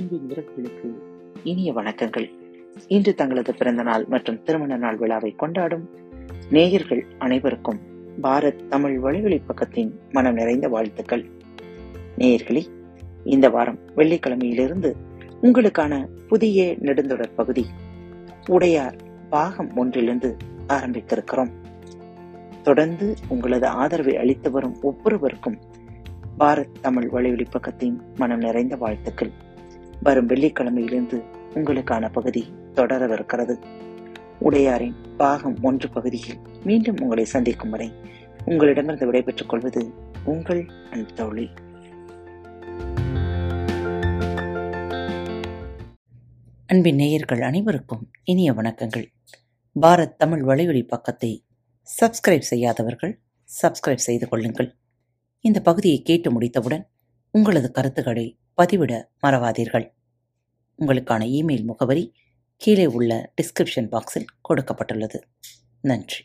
உறவுகளுக்கு இனிய வணக்கங்கள். இன்று தங்களது பிறந்த நாள் மற்றும் திருமண நாள் விழாவை கொண்டாடும் நேயர்கள் அனைவருக்கும் பாரத் தமிழ் வழிவழி பக்கத்தின் மனம் நிறைந்த வாழ்த்துக்கள். நேயர்களே இந்த வாரம் வெள்ளிக்கிழமையிலிருந்து உங்களுக்கான புதிய நெடுந்தொடர் பகுதி உடையார் பாகம் ஒன்றிலிருந்து ஆரம்பித்திருக்கிறோம். தொடர்ந்து உங்களது ஆதரவை அளித்து வரும் ஒவ்வொருவருக்கும் பாரத் தமிழ் வழிவழி பக்கத்தின் மனம் நிறைந்த வாழ்த்துக்கள். வரும் வெள்ளிக்கிழமையிலிருந்து உங்களுக்கான பகுதி தொடரவிருக்கிறது. உடையாரின் பாகம் ஒன்று பகுதியில் மீண்டும் உங்களை சந்திக்கும் வரை உங்களிடமிருந்து விடைபெற்றுக் கொள்வது உங்கள் அன்பு தோழி அன்பின் நேயர்கள் அனைவருக்கும் இனிய வணக்கங்கள். பாரத் தமிழ் வழிவழி பக்கத்தை சப்ஸ்கிரைப் செய்யாதவர்கள் சப்ஸ்கிரைப் செய்து கொள்ளுங்கள். இந்த பகுதியை கேட்டு முடித்தவுடன் உங்களது கருத்துக்களை பதிவிட மறவாதீர்கள். உங்களுக்கான இமெயில் முகவரி கீழே உள்ள டிஸ்கிரிப்ஷன் பாக்ஸில் கொடுக்கப்பட்டுள்ளது. நன்றி.